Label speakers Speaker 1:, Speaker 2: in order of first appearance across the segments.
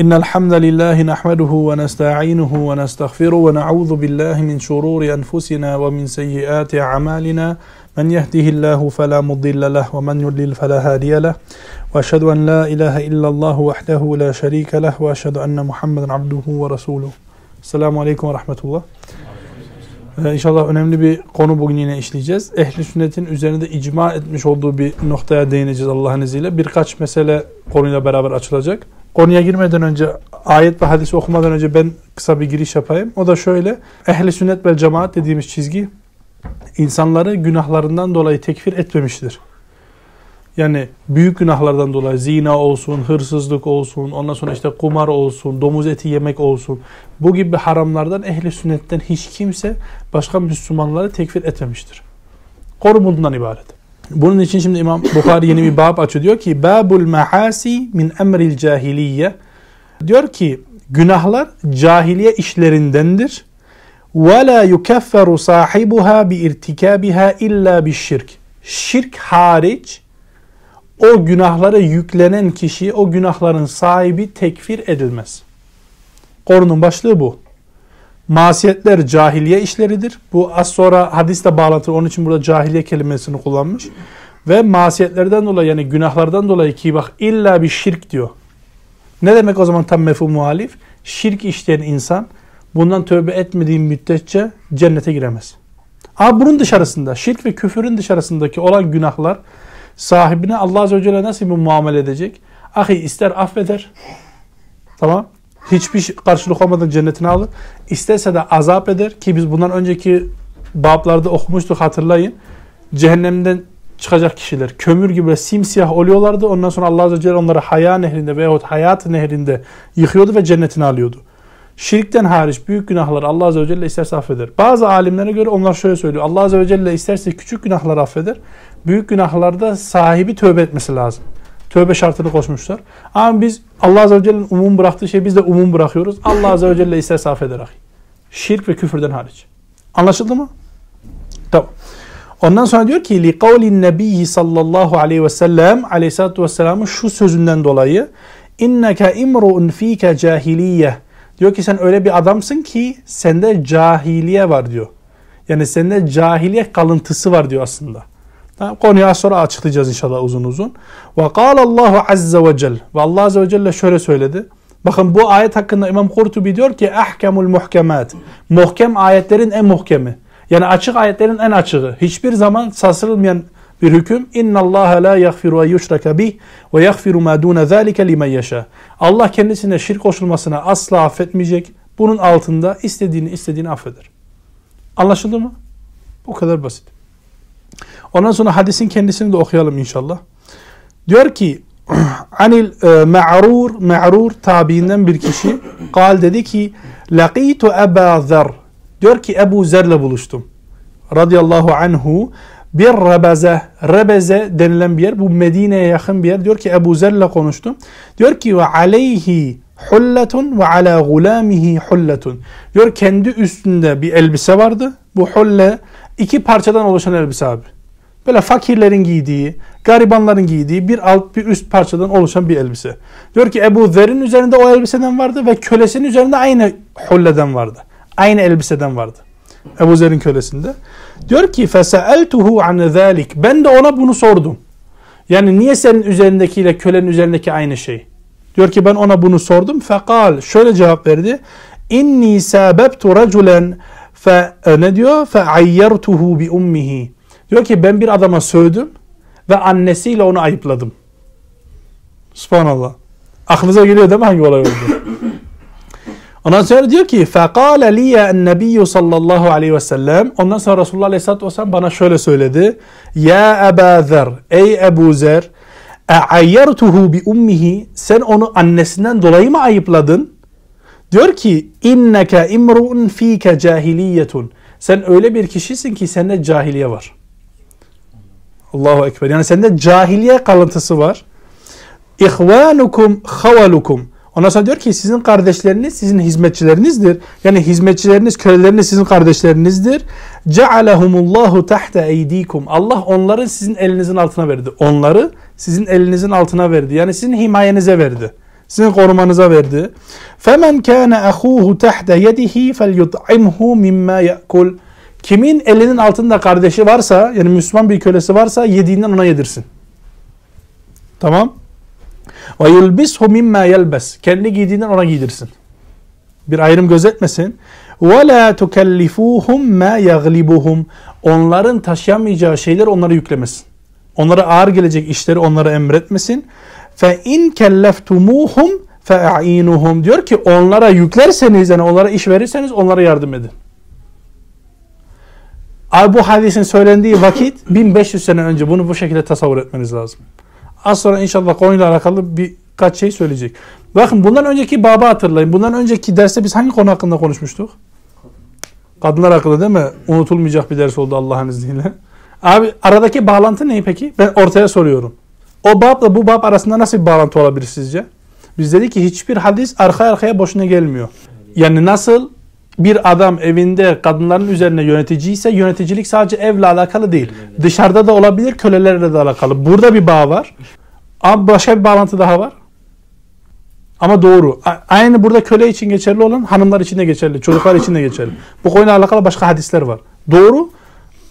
Speaker 1: إن الحمد لله نحمده ونستعينه ونستغفره ونعوذ بالله من شرور أنفسنا ومن سيئات أعمالنا من يهده الله فلا مضل له ومن يضلل فلا هادي له وأشهد أن لا إله إلا الله وحده لا شريك له وأشهد أن محمدا عبده ورسوله السلام عليكم ورحمة الله İnşallah önemli bir konu bugün yine işleyeceğiz. Ehli sünnetin üzerinde icma etmiş olduğu bir noktaya değineceğiz Allah'ın izniyle. Birkaç mesele konuyla beraber açılacak. Konuya girmeden önce ayet ve hadisi okumadan önce ben kısa bir giriş yapayım. O da şöyle. Ehli sünnet ve cemaat dediğimiz çizgi insanları günahlarından dolayı tekfir etmemiştir. Yani büyük günahlardan dolayı zina olsun, hırsızlık olsun, ondan sonra işte kumar olsun, domuz eti yemek olsun. Bu gibi haramlardan ehli sünnetten hiç kimse başka Müslümanları tekfir etmemiştir. Konu bundan ibaret. Bunun için şimdi İmam Bukhari yeni bir bab açıyor. Diyor ki Babul mahasi min emril cahiliye. Diyor ki günahlar cahiliye işlerindendir. Ve la yukefferu sahibuha bi irtikabiha illa bi şirk. Şirk hariç o günahlara yüklenen kişi, o günahların sahibi tekfir edilmez. Konunun başlığı bu. Masiyetler cahiliye işleridir. Bu az sonra hadisle bağlantılı. Onun için burada cahiliye kelimesini kullanmış. Ve masiyetlerden dolayı yani günahlardan dolayı ki bak illa bir şirk diyor. Ne demek o zaman tam mefhum muhalif? Şirk işleyen insan bundan tövbe etmediği müddetçe cennete giremez. Ama bunun dışarısında, şirk ve küfürün dışarısındaki olan günahlar sahibine Allah Azze ve Celle nasıl bir muamele edecek? Ahi ister affeder. Tamam. Hiçbir karşılık olmadan cennetine alır. İsterse de azap eder ki biz bundan önceki bablarda okumuştuk hatırlayın. Cehennemden çıkacak kişiler kömür gibi simsiyah oluyorlardı. Ondan sonra Allah Azze ve Celle onları haya nehrinde veyahut hayat nehrinde yıkıyordu ve cennetine alıyordu. Şirkten hariç büyük günahları Allah Azze ve Celle isterse affeder. Bazı alimlere göre onlar şöyle söylüyor. Allah Azze ve Celle isterse küçük günahları affeder. Büyük günahlarda sahibi tövbe etmesi lazım. Tövbe şartını koşmuşlar. Ama biz Allah Azze ve Celle'nin umum bıraktığı şey biz de umum bırakıyoruz. Allah Azze ve Celle isterse affeder. Şirk ve küfürden hariç. Anlaşıldı mı? Tamam. Ondan sonra diyor ki kavlin nebiyyi sallallahu aleyhi ve sellem aleyhissalatu vesselamın şu sözünden dolayı inneke imru'un fike cahiliye diyor ki sen öyle bir adamsın ki sende cahiliye var diyor. Yani sende cahiliye kalıntısı var diyor aslında. Tamam, konuyu az sonra açıklayacağız inşallah uzun uzun. Ve Allahu azze ve cel. Ve Allah azze ve celle şöyle söyledi. Bakın bu ayet hakkında İmam Kurtubi diyor ki ahkemul muhkemat. Muhkem ayetlerin en muhkemi. Yani açık ayetlerin en açığı. Hiçbir zaman sarsılmayan bir hüküm. İnna Allah la yaghfiru en yushraka bih ve yaghfiru ma dun zalika limen yasha. Allah kendisine şirk koşulmasına asla affetmeyecek. Bunun altında istediğini istediğini affeder. Anlaşıldı mı? Bu kadar basit. Ondan sonra hadisin kendisini de okuyalım inşallah. Diyor ki Anil e, Ma'rur Ma'rur tabiinden bir kişi kal dedi ki Laqitu Eba Zer Diyor ki Ebu Zer'le buluştum. Radıyallahu anhu bir Rebeze, Rebeze denilen bir yer. Bu Medine'ye yakın bir yer. Diyor ki Ebu Zer'le konuştum. Diyor ki ve aleyhi hulletun ve ala gulamihi hulletun. Diyor kendi üstünde bir elbise vardı. Bu hulle iki parçadan oluşan elbise abi. Böyle fakirlerin giydiği, garibanların giydiği bir alt bir üst parçadan oluşan bir elbise. Diyor ki Ebu Zer'in üzerinde o elbiseden vardı ve kölesinin üzerinde aynı hulleden vardı. Aynı elbiseden vardı. Ebu Zer'in kölesinde. Diyor ki feseeltuhu an zalik. Ben de ona bunu sordum. Yani niye senin üzerindekiyle kölenin üzerindeki aynı şey? Diyor ki ben ona bunu sordum. Fekal şöyle cevap verdi. İnni sabebtu raculen fe ne diyor? Fe ayyertuhu bi ummihi. Diyor ki ben bir adama sövdüm ve annesiyle onu ayıpladım. Subhanallah. Aklınıza geliyor değil mi hangi olay oldu? Ondan sonra diyor ki فَقَالَ لِيَ النَّبِيُّ sallallahu aleyhi ve sellem Ondan sonra Resulullah aleyhissalatü vesselam bana şöyle söyledi. Ya Ebu Zer, ey Ebu Zer اَعَيَّرْتُهُ bi ummihi Sen onu annesinden dolayı mı ayıpladın? Diyor ki inneke imru'un fike cahiliyetun. Sen öyle bir kişisin ki sende cahiliye var. Allahu Ekber. Yani sende cahiliye kalıntısı var. İhvanukum havalukum. Ondan sonra diyor ki sizin kardeşleriniz sizin hizmetçilerinizdir. Yani hizmetçileriniz, köleleriniz sizin kardeşlerinizdir. Cealehumullahu tahta eydikum. Allah onları sizin elinizin altına verdi. Onları sizin elinizin altına verdi. Yani sizin himayenize verdi. Sizin korumanıza verdi. Femen kana ahuhu tahta yedihi felyut'imhu mimma ya'kul. Kimin elinin altında kardeşi varsa yani Müslüman bir kölesi varsa yediğinden ona yedirsin. Tamam. Ve yulbishu mimma yelbes. Kendi giydiğinden ona giydirsin. Bir ayrım gözetmesin. Ve la tukellifuhum ma yaglibuhum. Onların taşıyamayacağı şeyler onlara yüklemesin. Onlara ağır gelecek işleri onlara emretmesin. Fe in kelleftumuhum fe'inuhum diyor ki onlara yüklerseniz yani onlara iş verirseniz onlara yardım edin. Bu hadisin söylendiği vakit 1500 sene önce bunu bu şekilde tasavvur etmeniz lazım. Az sonra inşallah konuyla alakalı birkaç şey söyleyecek. Bakın bundan önceki baba hatırlayın. Bundan önceki derste biz hangi konu hakkında konuşmuştuk? Kadınlar hakkında değil mi? Unutulmayacak bir ders oldu Allah'ın izniyle. Abi aradaki bağlantı ne peki? Ben ortaya soruyorum. O babla bu bab arasında nasıl bir bağlantı olabilir sizce? Biz dedik ki hiçbir hadis arka arkaya boşuna gelmiyor. Yani nasıl bir adam evinde kadınların üzerine yönetici ise yöneticilik sadece evle alakalı değil. Dışarıda da olabilir, kölelerle de alakalı. Burada bir bağ var. Ama başka bir bağlantı daha var. Ama doğru. Aynı burada köle için geçerli olan hanımlar için de geçerli, çocuklar için de geçerli. Bu konuyla alakalı başka hadisler var. Doğru.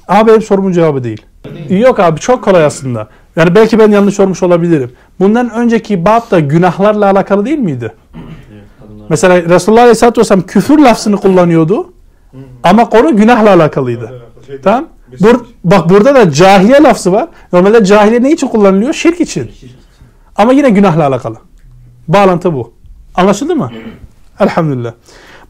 Speaker 1: Ama benim sorumun cevabı değil. Yok abi çok kolay aslında. Yani belki ben yanlış sormuş olabilirim. Bundan önceki bab da günahlarla alakalı değil miydi? Mesela Resulullah Aleyhisselatü Vesselam küfür lafzını kullanıyordu. Ama konu günahla alakalıydı. Tamam. Bur bak burada da cahiliye lafzı var. Normalde cahiliye ne için kullanılıyor? Şirk için. Ama yine günahla alakalı. Bağlantı bu. Anlaşıldı mı? Elhamdülillah.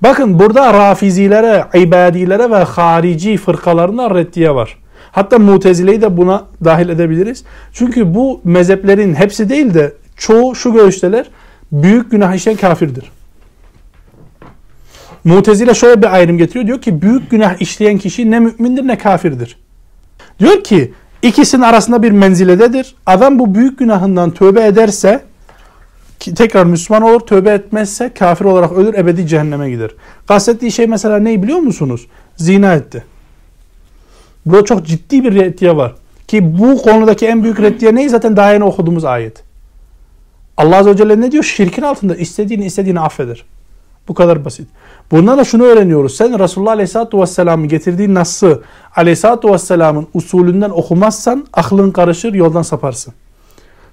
Speaker 1: Bakın burada rafizilere, ibadilere ve harici fırkalarına reddiye var. Hatta mutezileyi de buna dahil edebiliriz. Çünkü bu mezheplerin hepsi değil de çoğu şu görüşteler büyük günah işleyen kafirdir. Mutezile şöyle bir ayrım getiriyor. Diyor ki büyük günah işleyen kişi ne mümindir ne kafirdir. Diyor ki ikisinin arasında bir menzilededir. Adam bu büyük günahından tövbe ederse tekrar Müslüman olur, tövbe etmezse kafir olarak ölür, ebedi cehenneme gider. Kastettiği şey mesela ne biliyor musunuz? Zina etti. Burada çok ciddi bir reddiye var. Ki bu konudaki en büyük reddiye ne? Zaten daha yeni okuduğumuz ayet. Allah Azze ve Celle ne diyor? Şirkin altında istediğini istediğini affeder. Bu kadar basit. Bundan da şunu öğreniyoruz. Sen Resulullah Aleyhisselatü Vesselam'ı getirdiği Nas'ı Aleyhisselatü Vesselam'ın usulünden okumazsan aklın karışır, yoldan saparsın.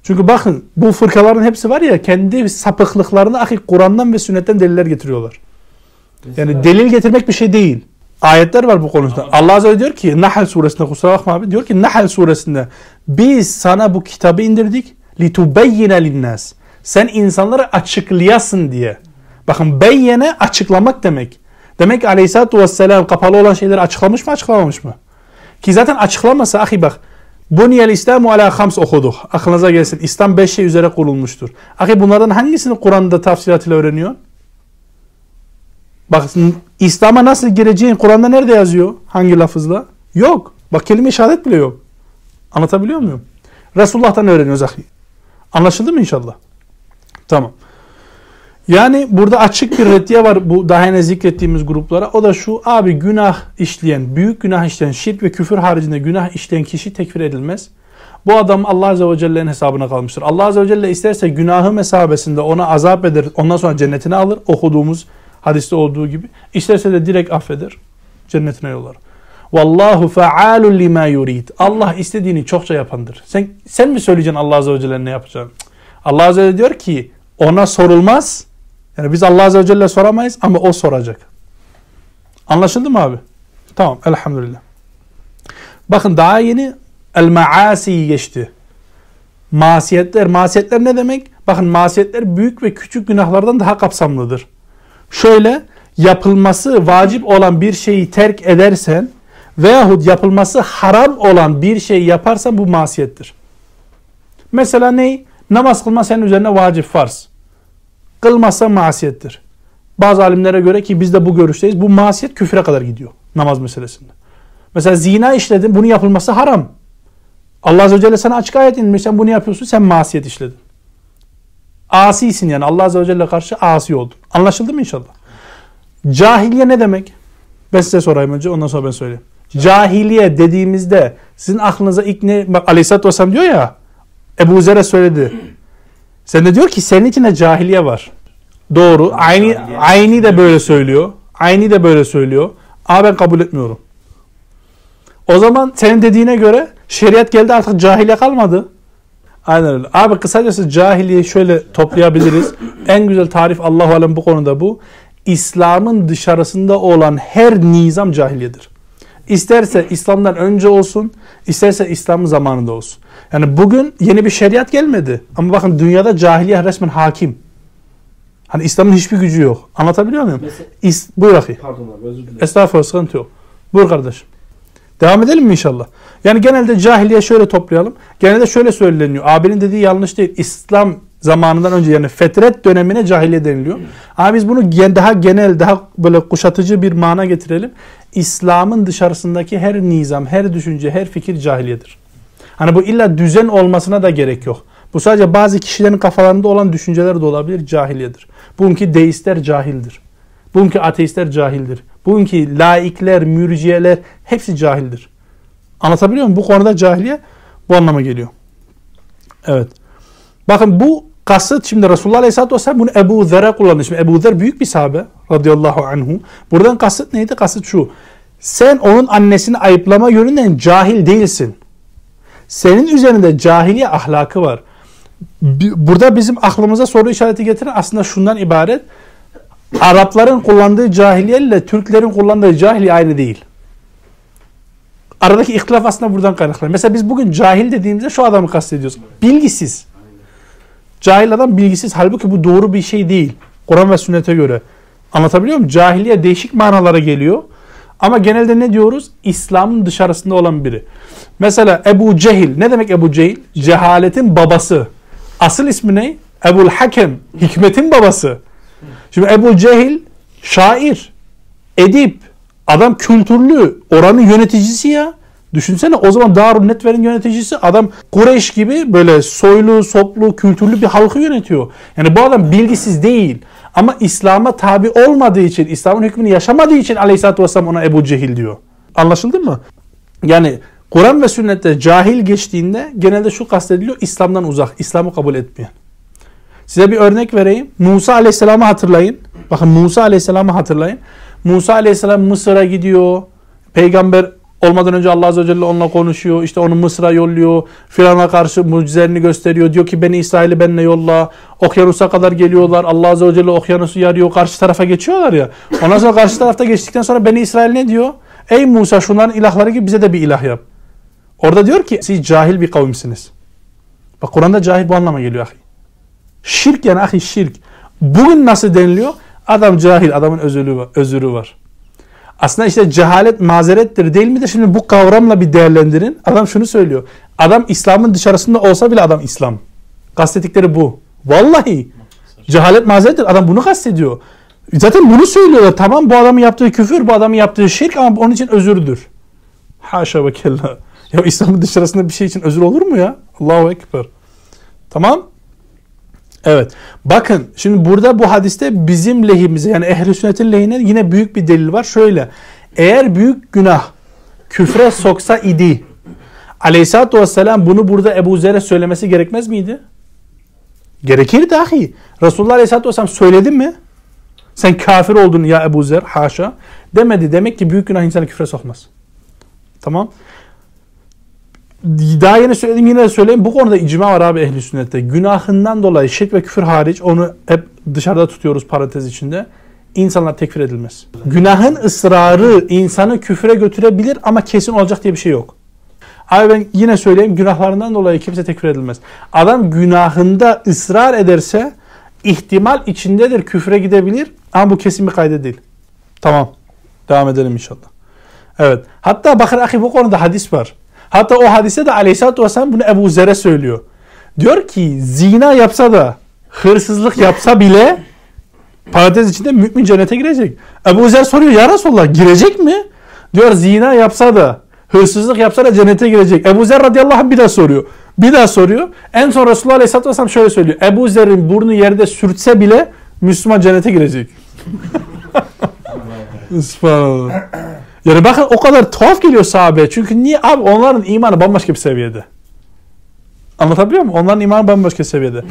Speaker 1: Çünkü bakın bu fırkaların hepsi var ya kendi sapıklıklarını akik Kur'an'dan ve sünnetten deliller getiriyorlar. Yani delil getirmek bir şey değil. Ayetler var bu konuda. Allah Azze diyor ki Nahl suresinde kusura bakma abi diyor ki Nahl suresinde biz sana bu kitabı indirdik litubeyyine linnas. Sen insanları açıklayasın diye. Bakın beyyene açıklamak demek. Demek ki aleyhissalatü vesselam kapalı olan şeyleri açıklamış mı açıklamamış mı? Ki zaten açıklamasa ahi bak Buniyel İslamu ala hams okuduk. Aklınıza gelsin. İslam beş şey üzere kurulmuştur. Ahi bunlardan hangisini Kur'an'da tafsilatıyla öğreniyor? Bak İslam'a nasıl gireceğin Kur'an'da nerede yazıyor? Hangi lafızla? Yok. Bak kelime işaret bile yok. Anlatabiliyor muyum? Resulullah'tan öğreniyoruz ahi. Anlaşıldı mı inşallah? Tamam. Yani burada açık bir reddiye var bu daha yine zikrettiğimiz gruplara. O da şu abi günah işleyen, büyük günah işleyen, şirk ve küfür haricinde günah işleyen kişi tekfir edilmez. Bu adam Allah Azze ve Celle'nin hesabına kalmıştır. Allah Azze ve Celle isterse günahı mesabesinde ona azap eder. Ondan sonra cennetine alır. Okuduğumuz hadiste olduğu gibi. İsterse de direkt affeder. Cennetine yollar. Vallahu faalun lima yurid. Allah istediğini çokça yapandır. Sen sen mi söyleyeceksin Allah Azze ve Celle'nin ne yapacağını? Allah Azze ve Celle diyor ki ona sorulmaz. Yani biz Allah Azze ve Celle soramayız ama o soracak. Anlaşıldı mı abi? Tamam elhamdülillah. Bakın daha yeni el maasi geçti. Masiyetler, masiyetler ne demek? Bakın masiyetler büyük ve küçük günahlardan daha kapsamlıdır. Şöyle yapılması vacip olan bir şeyi terk edersen veyahut yapılması haram olan bir şey yaparsan bu masiyettir. Mesela ne? Namaz kılma senin üzerine vacip farz. Kılmazsa masiyettir. Bazı alimlere göre ki biz de bu görüşteyiz. Bu masiyet küfre kadar gidiyor namaz meselesinde. Mesela zina işledin. Bunun yapılması haram. Allah Azze ve Celle sana açık ayet inmiş. Sen bunu yapıyorsun. Sen masiyet işledin. Asisin yani. Allah Azze ve Celle karşı asi oldun. Anlaşıldı mı inşallah? Cahiliye ne demek? Ben size sorayım önce ondan sonra ben söyleyeyim. Cahiliye dediğimizde sizin aklınıza ilk ne? Bak Aleyhisselatü Vesselam diyor ya Ebu Zer'e söyledi. Sen de diyor ki senin içinde cahiliye var. Doğru.
Speaker 2: Cahiliye.
Speaker 1: Ayni de böyle söylüyor. Ayni de böyle söylüyor. Ama ben kabul etmiyorum. O zaman senin dediğine göre şeriat geldi artık cahiliye kalmadı. Aynen öyle. Abi kısacası cahiliye şöyle toplayabiliriz. en güzel tarif Allahu alem bu konuda bu. İslam'ın dışarısında olan her nizam cahiliyedir. İsterse İslam'dan önce olsun, isterse İslam'ın zamanında olsun. Yani bugün yeni bir şeriat gelmedi. Ama bakın dünyada cahiliye resmen hakim. Hani İslam'ın hiçbir gücü yok. Anlatabiliyor muyum?
Speaker 2: Mesela,
Speaker 1: İs Buyur akı.
Speaker 2: pardon abi özür dilerim.
Speaker 1: Estağfurullah sıkıntı yok. Buyur kardeşim. Devam edelim mi inşallah? Yani genelde cahiliye şöyle toplayalım. Genelde şöyle söyleniyor. Abinin dediği yanlış değil. İslam zamanından önce yani fetret dönemine cahiliye deniliyor. Ama biz bunu gen- daha genel, daha böyle kuşatıcı bir mana getirelim. İslam'ın dışarısındaki her nizam, her düşünce, her fikir cahiliyedir. Hani bu illa düzen olmasına da gerek yok. Bu sadece bazı kişilerin kafalarında olan düşünceler de olabilir, cahiliyedir. Bugünkü deistler cahildir. Bugünkü ateistler cahildir. Bugünkü laikler, mürciyeler hepsi cahildir. Anlatabiliyor muyum? Bu konuda cahiliye bu anlama geliyor. Evet. Bakın bu kasıt şimdi Resulullah Aleyhisselatü Vesselam bunu Ebu Zer'e kullandı. Şimdi Ebu Zer büyük bir sahabe radıyallahu anhu. Buradan kasıt neydi? Kasıt şu. Sen onun annesini ayıplama yönünden cahil değilsin. Senin üzerinde cahiliye ahlakı var. Burada bizim aklımıza soru işareti getiren aslında şundan ibaret. Arapların kullandığı cahiliye ile Türklerin kullandığı cahiliye aynı değil. Aradaki ihtilaf aslında buradan kaynaklanıyor. Mesela biz bugün cahil dediğimizde şu adamı kastediyoruz. Bilgisiz. Cahil adam bilgisiz. Halbuki bu doğru bir şey değil. Kur'an ve sünnete göre. Anlatabiliyor muyum? Cahiliye değişik manalara geliyor. Ama genelde ne diyoruz? İslam'ın dışarısında olan biri. Mesela Ebu Cehil. Ne demek Ebu Cehil? Cehaletin babası. Asıl ismi ne? Ebul Hakem. Hikmetin babası. Şimdi Ebu Cehil şair, edip, adam kültürlü, oranın yöneticisi ya. Düşünsene o zaman Darun Netver'in yöneticisi adam Kureyş gibi böyle soylu, soplu, kültürlü bir halkı yönetiyor. Yani bu adam bilgisiz değil. Ama İslam'a tabi olmadığı için, İslam'ın hükmünü yaşamadığı için Aleyhisselatü Vesselam ona Ebu Cehil diyor. Anlaşıldı mı? Yani Kur'an ve sünnette cahil geçtiğinde genelde şu kastediliyor İslam'dan uzak, İslam'ı kabul etmeyen. Size bir örnek vereyim. Musa Aleyhisselam'ı hatırlayın. Bakın Musa Aleyhisselam'ı hatırlayın. Musa Aleyhisselam Mısır'a gidiyor. Peygamber olmadan önce Allah Azze ve Celle onunla konuşuyor. İşte onu Mısır'a yolluyor. Firavun'a karşı mucizelerini gösteriyor. Diyor ki beni İsrail'i benimle yolla. Okyanusa kadar geliyorlar. Allah Azze ve Celle okyanusu yarıyor. Karşı tarafa geçiyorlar ya. Ondan sonra karşı tarafta geçtikten sonra beni İsrail ne diyor? Ey Musa şunların ilahları gibi bize de bir ilah yap. Orada diyor ki siz cahil bir kavimsiniz. Bak Kur'an'da cahil bu anlama geliyor ahi. Şirk yani ahi şirk. Bugün nasıl deniliyor? Adam cahil, adamın özürü var. Özürü var. Aslında işte cehalet mazerettir değil mi de şimdi bu kavramla bir değerlendirin. Adam şunu söylüyor. Adam İslam'ın dışarısında olsa bile adam İslam. Kastettikleri bu. Vallahi. Cehalet mazerettir. Adam bunu kastediyor. Zaten bunu söylüyorlar. Tamam bu adamın yaptığı küfür, bu adamın yaptığı şirk ama onun için özürdür. Haşa ve kella. Ya İslam'ın dışarısında bir şey için özür olur mu ya? Allahu Ekber. Tamam. Evet. Bakın şimdi burada bu hadiste bizim lehimize yani ehli sünnetin lehine yine büyük bir delil var. Şöyle. Eğer büyük günah küfre soksa idi Aleyhisselatü Vesselam bunu burada Ebu Zer'e söylemesi gerekmez miydi? Gerekir dahi. Resulullah Aleyhisselatü Vesselam söyledi mi? Sen kafir oldun ya Ebu Zer haşa. Demedi. Demek ki büyük günah insanı küfre sokmaz. Tamam. Daha yeni söyledim yine de söyleyeyim. Bu konuda icma var abi ehli sünnette. Günahından dolayı şirk ve küfür hariç onu hep dışarıda tutuyoruz parantez içinde. İnsanlar tekfir edilmez. Günahın ısrarı insanı küfre götürebilir ama kesin olacak diye bir şey yok. Abi ben yine söyleyeyim günahlarından dolayı kimse tekfir edilmez. Adam günahında ısrar ederse ihtimal içindedir küfre gidebilir ama bu kesin bir kaydı değil. Tamam. Devam edelim inşallah. Evet. Hatta bakın ahi bu konuda hadis var. Hatta o hadise de aleyhissalatü vesselam bunu Ebu Zer'e söylüyor. Diyor ki zina yapsa da hırsızlık yapsa bile parantez içinde mümin cennete girecek. Ebu Zer soruyor ya Resulallah girecek mi? Diyor zina yapsa da hırsızlık yapsa da cennete girecek. Ebu Zer radıyallahu anh bir daha soruyor. Bir daha soruyor. En son Resulullah aleyhissalatü vesselam şöyle söylüyor. Ebu Zer'in burnu yerde sürtse bile Müslüman cennete girecek. Subhanallah. Yani bakın o kadar tuhaf geliyor sahabeye. Çünkü niye abi onların imanı bambaşka bir seviyede. Anlatabiliyor muyum? Onların imanı bambaşka seviyede.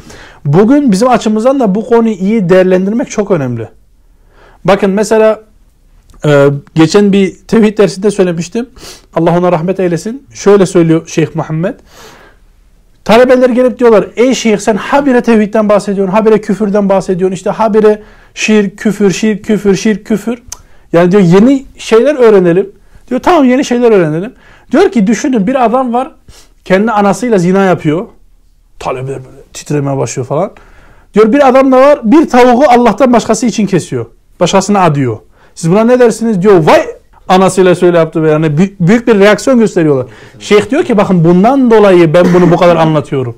Speaker 1: Bugün bizim açımızdan da bu konuyu iyi değerlendirmek çok önemli. Bakın mesela e, geçen bir tevhid dersinde söylemiştim. Allah ona rahmet eylesin. Şöyle söylüyor Şeyh Muhammed. Talebeler gelip diyorlar ey şeyh sen habire tevhidden bahsediyorsun, habire küfürden bahsediyorsun, işte habire şirk, küfür, şirk, küfür, şirk, küfür. Yani diyor yeni şeyler öğrenelim. Diyor tamam yeni şeyler öğrenelim. Diyor ki düşünün bir adam var kendi anasıyla zina yapıyor. Talebeler böyle titremeye başlıyor falan. Diyor bir adam da var bir tavuğu Allah'tan başkası için kesiyor. Başkasına adıyor. Siz buna ne dersiniz diyor. Vay anasıyla söyle yaptı ve yani büyük bir reaksiyon gösteriyorlar. Şeyh diyor ki bakın bundan dolayı ben bunu bu kadar anlatıyorum.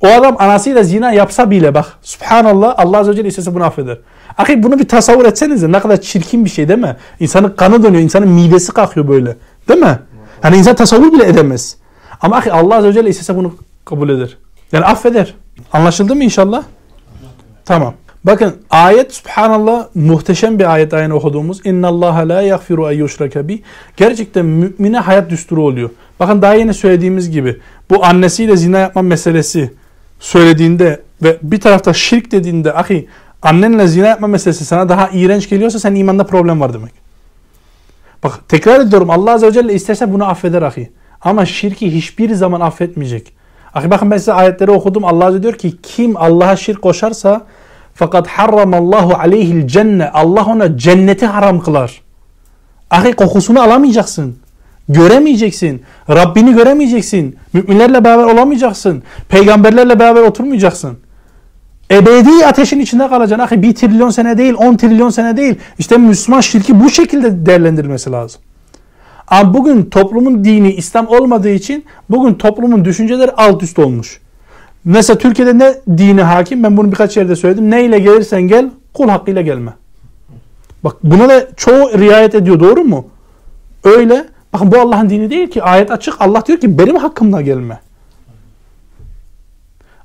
Speaker 1: O adam anasıyla zina yapsa bile bak subhanallah Allah azze ve celle istese bunu affeder. Ahi bunu bir tasavvur etsenize ne kadar çirkin bir şey değil mi? İnsanın kanı dönüyor, insanın midesi kalkıyor böyle. Değil mi? Hani insan tasavvur bile edemez. Ama ahi Allah azze ve celle istese bunu kabul eder. Yani affeder. Anlaşıldı mı inşallah? Tamam. Bakın ayet subhanallah muhteşem bir ayet aynı okuduğumuz. İnna Allah la yaghfiru en yushraka bi. Gerçekten mümine hayat düsturu oluyor. Bakın daha yeni söylediğimiz gibi bu annesiyle zina yapma meselesi söylediğinde ve bir tarafta şirk dediğinde ahi annenle zina yapma meselesi sana daha iğrenç geliyorsa sen imanda problem var demek. Bak tekrar ediyorum Allah Azze ve Celle isterse bunu affeder ahi. Ama şirki hiçbir zaman affetmeyecek. Ahi bakın ben size ayetleri okudum. Allah Azze diyor ki kim Allah'a şirk koşarsa fakat harramallahu aleyhil cenne. Allah ona cenneti haram kılar. Ahi kokusunu alamayacaksın. Göremeyeceksin. Rabbini göremeyeceksin. Müminlerle beraber olamayacaksın. Peygamberlerle beraber oturmayacaksın. Ebedi ateşin içinde kalacaksın. Ahi bir trilyon sene değil, on trilyon sene değil. İşte Müslüman şirki bu şekilde değerlendirilmesi lazım. Ama bugün toplumun dini İslam olmadığı için bugün toplumun düşünceleri alt üst olmuş. Mesela Türkiye'de ne dini hakim? Ben bunu birkaç yerde söyledim. Ne ile gelirsen gel, kul hakkıyla gelme. Bak buna da çoğu riayet ediyor doğru mu? Öyle. Bakın bu Allah'ın dini değil ki. Ayet açık. Allah diyor ki benim hakkımla gelme.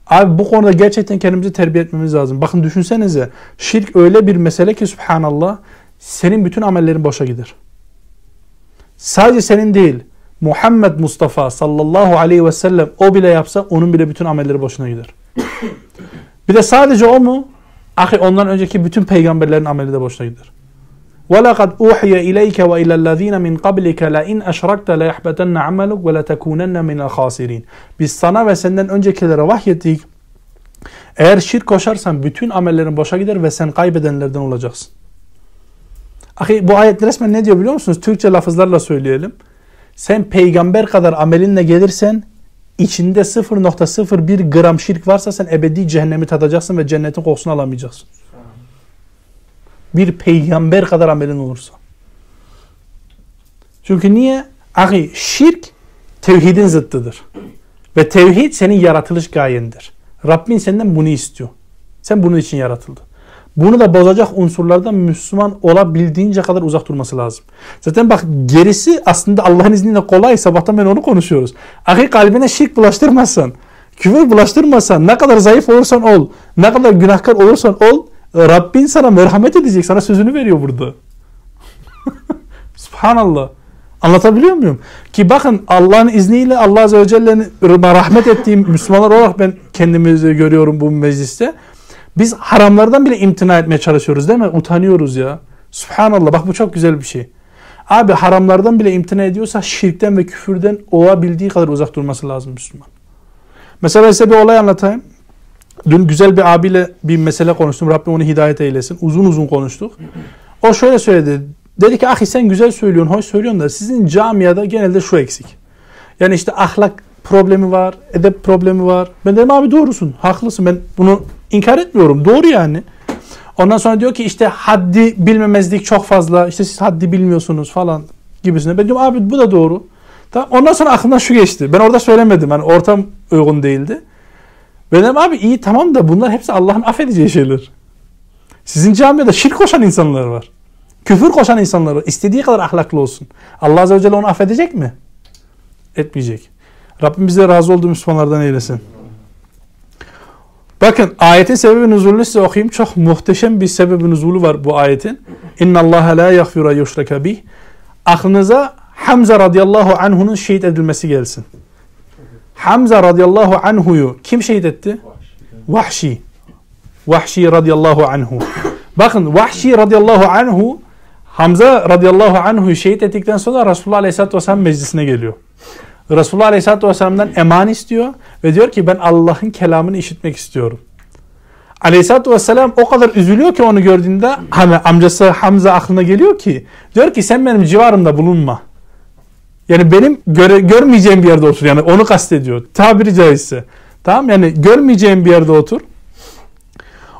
Speaker 1: Abi bu konuda gerçekten kendimizi terbiye etmemiz lazım. Bakın düşünsenize. Şirk öyle bir mesele ki subhanallah senin bütün amellerin boşa gider. Sadece senin değil. Muhammed Mustafa sallallahu aleyhi ve sellem o bile yapsa onun bile bütün amelleri boşuna gider. bir de sadece o mu? Ahi ondan önceki bütün peygamberlerin ameli de boşuna gider. وَلَقَدْ اُوحِيَ اِلَيْكَ وَاِلَى الَّذ۪ينَ مِنْ قَبْلِكَ لَاِنْ اَشْرَكْتَ لَيَحْبَتَنَّ عَمَلُكَ وَلَتَكُونَنَّ مِنَ الْخَاسِرِينَ Biz sana ve senden öncekilere vahyettik. Eğer şirk koşarsan bütün amellerin boşa gider ve sen kaybedenlerden olacaksın. Ahi bu ayet resmen ne diyor biliyor musunuz? Türkçe lafızlarla söyleyelim. Sen peygamber kadar amelinle gelirsen içinde 0.01 gram şirk varsa sen ebedi cehennemi tadacaksın ve cennetin kokusunu alamayacaksın. Bir peygamber kadar amelin olursa. Çünkü niye? Ahi şirk tevhidin zıttıdır. Ve tevhid senin yaratılış gayendir. Rabbin senden bunu istiyor. Sen bunun için yaratıldın. Bunu da bozacak unsurlardan Müslüman olabildiğince kadar uzak durması lazım. Zaten bak gerisi aslında Allah'ın izniyle kolay. Sabahtan ben onu konuşuyoruz. Ahi kalbine şirk bulaştırmazsan, küfür bulaştırmazsan, ne kadar zayıf olursan ol, ne kadar günahkar olursan ol, Rabbin sana merhamet edecek. Sana sözünü veriyor burada. Subhanallah. Anlatabiliyor muyum? Ki bakın Allah'ın izniyle Allah Azze ve Celle'nin rahmet ettiğim Müslümanlar olarak ben kendimizi görüyorum bu mecliste. Biz haramlardan bile imtina etmeye çalışıyoruz değil mi? Utanıyoruz ya. Subhanallah bak bu çok güzel bir şey. Abi haramlardan bile imtina ediyorsa şirkten ve küfürden olabildiği kadar uzak durması lazım Müslüman. Mesela size bir olay anlatayım. Dün güzel bir abiyle bir mesele konuştum. Rabbim onu hidayet eylesin. Uzun uzun konuştuk. O şöyle söyledi. Dedi ki ahi sen güzel söylüyorsun, hoş söylüyorsun da sizin camiada genelde şu eksik. Yani işte ahlak problemi var, edep problemi var. Ben dedim abi doğrusun, haklısın. Ben bunu inkar etmiyorum. Doğru yani. Ondan sonra diyor ki işte haddi bilmemezlik çok fazla. İşte siz haddi bilmiyorsunuz falan gibisine. Ben diyorum abi bu da doğru. Ondan sonra aklımdan şu geçti. Ben orada söylemedim. Hani ortam uygun değildi. Ben dedim abi iyi tamam da bunlar hepsi Allah'ın affedeceği şeyler. Sizin camiada şirk koşan insanlar var. Küfür koşan insanlar var. İstediği kadar ahlaklı olsun. Allah Azze ve Celle onu affedecek mi? Etmeyecek. Rabbim bize razı olduğu Müslümanlardan eylesin. Bakın ayetin sebebi nuzulunu size okuyayım. Çok muhteşem bir sebebi nuzulu var bu ayetin. İnna Allah la yaghfiru yushraka bih. Aklınıza Hamza radıyallahu anhu'nun şehit edilmesi gelsin. Hamza radıyallahu anhu'yu kim şehit etti? Vahşi. Vahşi radıyallahu anhu. Bakın Vahşi radıyallahu anhu Hamza radıyallahu anhu şehit ettikten sonra Resulullah aleyhisselatü vesselam meclisine geliyor. Resulullah aleyhisselatü vesselam'dan eman istiyor ve diyor ki ben Allah'ın kelamını işitmek istiyorum. Aleyhisselatü vesselam o kadar üzülüyor ki onu gördüğünde hani amcası Hamza aklına geliyor ki diyor ki sen benim civarımda bulunma. Yani benim göre, görmeyeceğim bir yerde otur. Yani onu kastediyor. Tabiri caizse. Tamam yani görmeyeceğim bir yerde otur.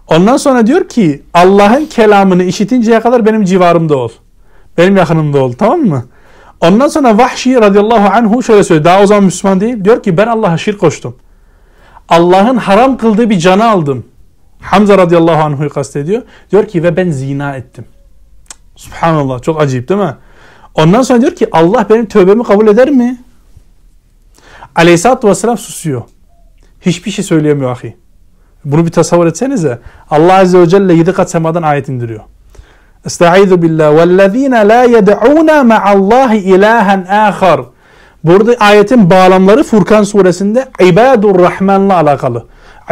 Speaker 1: Ondan sonra diyor ki Allah'ın kelamını işitinceye kadar benim civarımda ol. Benim yakınımda ol. Tamam mı? Ondan sonra Vahşi radıyallahu anhu şöyle söylüyor. Daha o zaman Müslüman değil. Diyor ki ben Allah'a şirk koştum. Allah'ın haram kıldığı bir canı aldım. Hamza radıyallahu anhu'yu kastediyor. Diyor ki ve ben zina ettim. Subhanallah çok acayip değil mi? Ondan sonra diyor ki Allah benim tövbemi kabul eder mi? Aleyhisselatü vesselam susuyor. Hiçbir şey söyleyemiyor ahi. Bunu bir tasavvur etsenize. Allah Azze ve Celle yedi kat semadan ayet indiriyor. Estaizu billah. وَالَّذ۪ينَ لَا يَدْعُونَ مَعَ اللّٰهِ اِلَٰهًا آخَرٍ Burada ayetin bağlamları Furkan suresinde İbadur Rahman'la alakalı.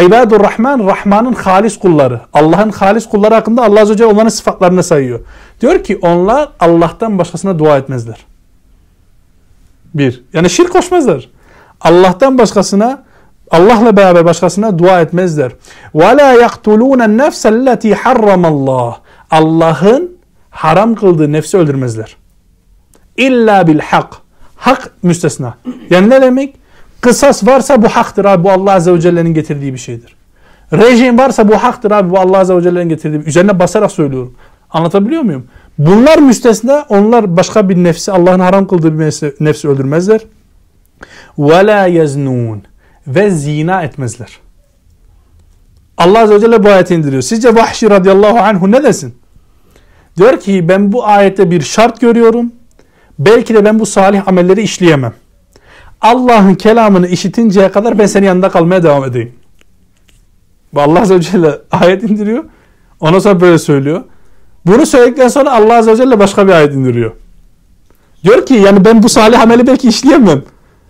Speaker 1: İbadur Rahman, Rahman'ın halis kulları. Allah'ın halis kulları hakkında Allah Azze ve Celle onların sıfatlarını sayıyor. Diyor ki onlar Allah'tan başkasına dua etmezler. Bir. Yani şirk koşmazlar. Allah'tan başkasına Allah'la beraber başkasına dua etmezler. وَلَا يَقْتُلُونَ النَّفْسَ الَّتِي حَرَّمَ اللّٰهِ Allah'ın haram kıldığı nefsi öldürmezler. İlla bil hak. Hak müstesna. Yani ne demek? Kısas varsa bu haktır abi. Bu Allah Azze ve Celle'nin getirdiği bir şeydir. Rejim varsa bu haktır abi. Bu Allah Azze ve Celle'nin getirdiği. Üzerine basarak söylüyorum. Anlatabiliyor muyum? Bunlar müstesna. Onlar başka bir nefsi, Allah'ın haram kıldığı bir nefsi, nefsi öldürmezler. وَلَا يَزْنُونَ Ve zina etmezler. Allah Azze ve Celle bu ayeti indiriyor. Sizce Vahşi radıyallahu anhu ne desin? Diyor ki ben bu ayette bir şart görüyorum. Belki de ben bu salih amelleri işleyemem. Allah'ın kelamını işitinceye kadar ben senin yanında kalmaya devam edeyim. Ve Allah Azze ve Celle ayet indiriyor. Ondan sonra böyle söylüyor. Bunu söyledikten sonra Allah Azze ve Celle başka bir ayet indiriyor. Diyor ki yani ben bu salih ameli belki işleyemem.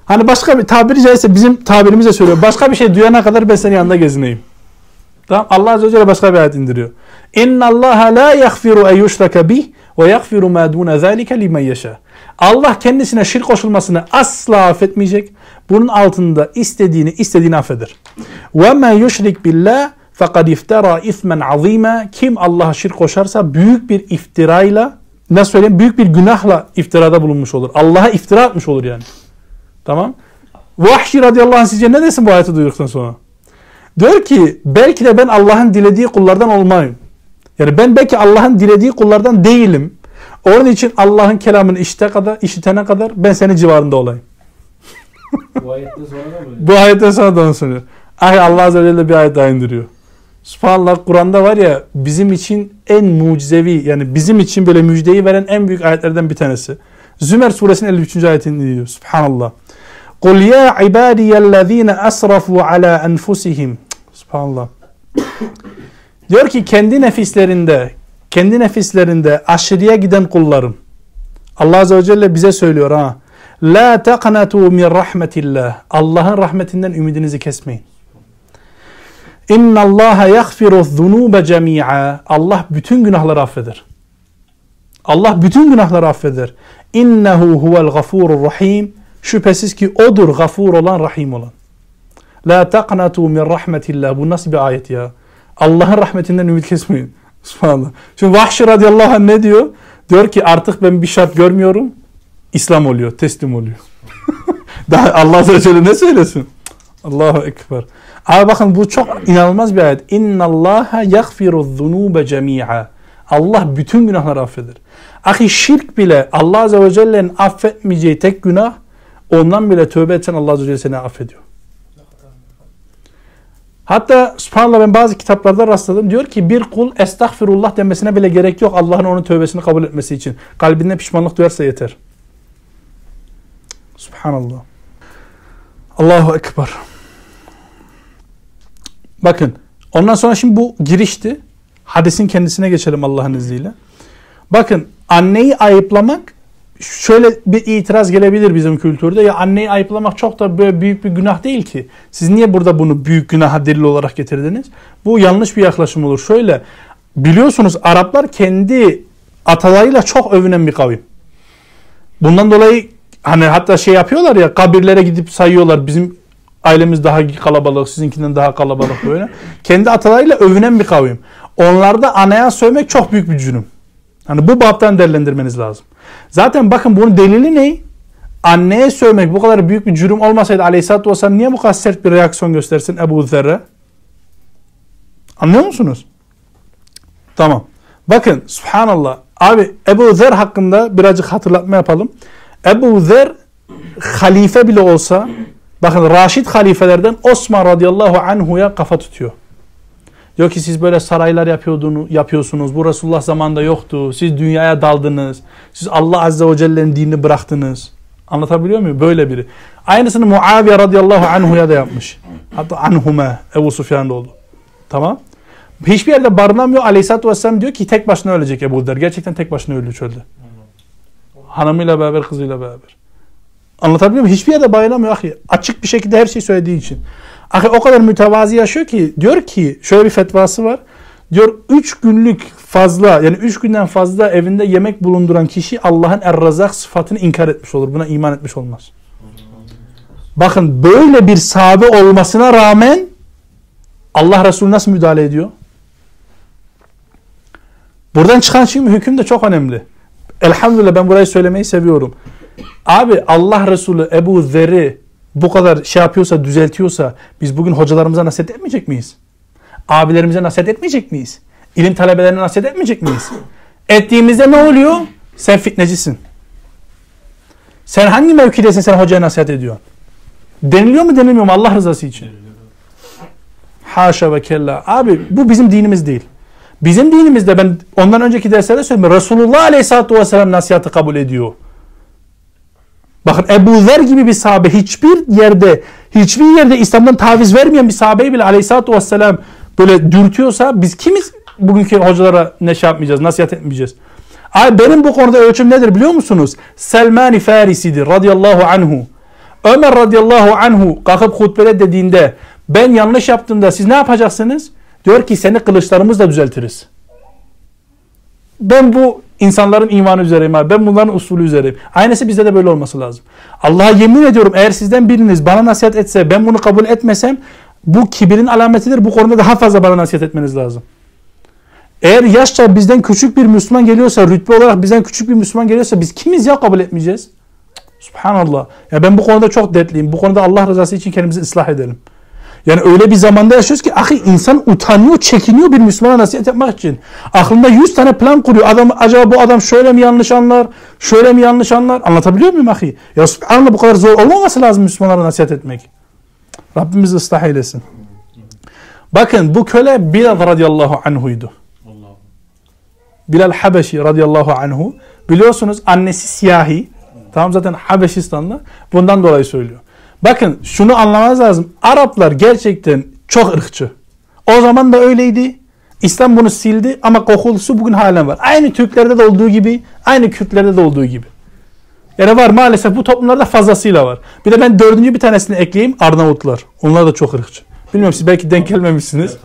Speaker 1: Hani başka bir tabiri caizse bizim tabirimizle söylüyor. Başka bir şey duyana kadar ben senin yanında gezineyim. Tamam Allah Azze ve Celle başka bir ayet indiriyor. La yaghfiru en yushraka bih ve yaghfiru ma dun zalika limen yasha. Allah kendisine şirk koşulmasını asla affetmeyecek. Bunun altında istediğini istediğini affeder. Men yushrik billah fakat iftara ismen azima. Kim Allah'a şirk koşarsa büyük bir iftirayla nasıl söyleyeyim büyük bir günahla iftirada bulunmuş olur. Allah'a iftira atmış olur yani. Tamam. Vahşi radıyallahu anh sizce ne desin bu ayeti duyduktan sonra? Diyor ki belki de ben Allah'ın dilediği kullardan olmayayım. Yani ben belki Allah'ın dilediği kullardan değilim. Onun için Allah'ın kelamını işite kadar, işitene kadar ben senin civarında olayım.
Speaker 2: Bu ayetten sonra da mı?
Speaker 1: Bu ayetten sonra da onu söylüyor. Ay Allah Azze ve Celle bir ayet daha indiriyor. Subhanallah Kur'an'da var ya bizim için en mucizevi yani bizim için böyle müjdeyi veren en büyük ayetlerden bir tanesi. Zümer suresinin 53. ayetini dinliyor. Subhanallah. Kul ya ibadiyellezine asrafu ala enfusihim. Subhanallah. Diyor ki kendi nefislerinde, kendi nefislerinde aşırıya giden kullarım. Allah Azze ve Celle bize söylüyor ha. La taqnatu min rahmetillah. Allah'ın rahmetinden ümidinizi kesmeyin. İnna Allah yaghfiru zunuba cemi'a. Allah bütün günahları affeder. Allah bütün günahları affeder. İnnehu huvel gafurur rahim. Şüphesiz ki odur gafur olan, rahim olan. La taqnatu min rahmetillah. Bu nasıl bir ayet ya? Allah'ın rahmetinden ümit kesmeyin. Subhanallah. Şimdi Vahşi radıyallahu anh ne diyor? Diyor ki artık ben bir şart görmüyorum. İslam oluyor, teslim oluyor. Daha Allah Azze ve Celle ne söylesin? Allahu Ekber. Abi bakın bu çok inanılmaz bir ayet. İnna Allaha yaghfiru zunube cemi'a. Allah bütün günahları affeder. Ahi şirk bile Allah Azze ve Celle'nin affetmeyeceği tek günah ondan bile tövbe etsen Allah Azze ve Celle seni affediyor. Hatta subhanallah ben bazı kitaplarda rastladım. Diyor ki bir kul estağfirullah demesine bile gerek yok Allah'ın onun tövbesini kabul etmesi için. Kalbinde pişmanlık duyarsa yeter. Subhanallah. Allahu Ekber. Bakın ondan sonra şimdi bu girişti. Hadisin kendisine geçelim Allah'ın izniyle. Bakın anneyi ayıplamak şöyle bir itiraz gelebilir bizim kültürde. Ya anneyi ayıplamak çok da böyle büyük bir günah değil ki. Siz niye burada bunu büyük günaha delil olarak getirdiniz? Bu yanlış bir yaklaşım olur. Şöyle biliyorsunuz Araplar kendi atalarıyla çok övünen bir kavim. Bundan dolayı hani hatta şey yapıyorlar ya kabirlere gidip sayıyorlar. Bizim ailemiz daha kalabalık, sizinkinden daha kalabalık böyle. kendi atalarıyla övünen bir kavim. Onlarda anaya sövmek çok büyük bir cürüm. Hani bu baptan değerlendirmeniz lazım. Zaten bakın bunun delili ne? Anneye sövmek bu kadar büyük bir cürüm olmasaydı aleyhissalatü vesselam niye bu kadar sert bir reaksiyon göstersin Ebu Zerre? Anlıyor musunuz? Tamam. Bakın subhanallah. Abi Ebu Zer hakkında birazcık hatırlatma yapalım. Ebu Zer halife bile olsa bakın Raşid halifelerden Osman radıyallahu anhu'ya kafa tutuyor. Diyor ki siz böyle saraylar yapıyordunuz, yapıyorsunuz. Bu Resulullah zamanında yoktu. Siz dünyaya daldınız. Siz Allah Azze ve Celle'nin dinini bıraktınız. Anlatabiliyor muyum? Böyle biri. Aynısını Muaviye radıyallahu anhu'ya da yapmış. Hatta anhume Ebu Sufyan'da oldu. Tamam. Hiçbir yerde barınamıyor. Aleyhisselatü Vesselam diyor ki tek başına ölecek Ebu Der. Gerçekten tek başına öldü çölde. Hanımıyla beraber, kızıyla beraber. Anlatabiliyor muyum? Hiçbir yerde barınamıyor. Ahi. Açık bir şekilde her şeyi söylediği için. Ahi o kadar mütevazi yaşıyor ki diyor ki şöyle bir fetvası var. Diyor üç günlük fazla yani üç günden fazla evinde yemek bulunduran kişi Allah'ın er sıfatını inkar etmiş olur. Buna iman etmiş olmaz. Bakın böyle bir sahabe olmasına rağmen Allah Resulü nasıl müdahale ediyor? Buradan çıkan şimdi hüküm de çok önemli. Elhamdülillah ben burayı söylemeyi seviyorum. Abi Allah Resulü Ebu Zer'i bu kadar şey yapıyorsa, düzeltiyorsa biz bugün hocalarımıza nasihat etmeyecek miyiz? Abilerimize nasihat etmeyecek miyiz? İlim talebelerine nasihat etmeyecek miyiz? Ettiğimizde ne oluyor? Sen fitnecisin. Sen hangi mevkidesin sen hocaya nasihat ediyorsun? Deniliyor mu denilmiyor mu Allah rızası için? Haşa ve kella. Abi bu bizim dinimiz değil. Bizim dinimizde ben ondan önceki derslerde söyledim. Resulullah Aleyhisselatü Vesselam nasihatı kabul ediyor. Bakın Ebu Zer gibi bir sahabe hiçbir yerde hiçbir yerde İslam'dan taviz vermeyen bir sahabeyi bile Aleyhisselatü Vesselam böyle dürtüyorsa biz kimiz bugünkü hocalara ne şey yapmayacağız, nasihat etmeyeceğiz. Abi benim bu konuda ölçüm nedir biliyor musunuz? Selman-i Farisi'dir radıyallahu anhu. Ömer radıyallahu anhu kalkıp hutbede dediğinde ben yanlış yaptığımda siz ne yapacaksınız? Diyor ki seni kılıçlarımızla düzeltiriz. Ben bu insanların imanı üzereyim abi. Ben bunların usulü üzereyim. Aynısı bizde de böyle olması lazım. Allah'a yemin ediyorum eğer sizden biriniz bana nasihat etse ben bunu kabul etmesem bu kibirin alametidir. Bu konuda daha fazla bana nasihat etmeniz lazım. Eğer yaşça bizden küçük bir Müslüman geliyorsa, rütbe olarak bizden küçük bir Müslüman geliyorsa biz kimiz ya kabul etmeyeceğiz? Subhanallah. Ya ben bu konuda çok dertliyim. Bu konuda Allah rızası için kendimizi ıslah edelim. Yani öyle bir zamanda yaşıyoruz ki ahi insan utanıyor, çekiniyor bir Müslümana nasihat yapmak için. Aklında yüz tane plan kuruyor. Adam acaba bu adam şöyle mi yanlış anlar, şöyle mi yanlış anlar? Anlatabiliyor muyum ahi? Ya subhanallah bu kadar zor olmaması lazım Müslümanlara nasihat etmek. Rabbimiz ıslah eylesin. Bakın bu köle Bilal radıyallahu anhuydu. Bilal Habeşi radıyallahu anhu. Biliyorsunuz annesi siyahi. Tamam zaten Habeşistanlı. Bundan dolayı söylüyor. Bakın şunu anlamanız lazım. Araplar gerçekten çok ırkçı. O zaman da öyleydi. İslam bunu sildi ama kokusu bugün halen var. Aynı Türklerde de olduğu gibi, aynı Kürtlerde de olduğu gibi. Yani var maalesef bu toplumlarda fazlasıyla var. Bir de ben dördüncü bir tanesini ekleyeyim Arnavutlar. Onlar da çok ırkçı. Bilmiyorum siz belki denk gelmemişsiniz.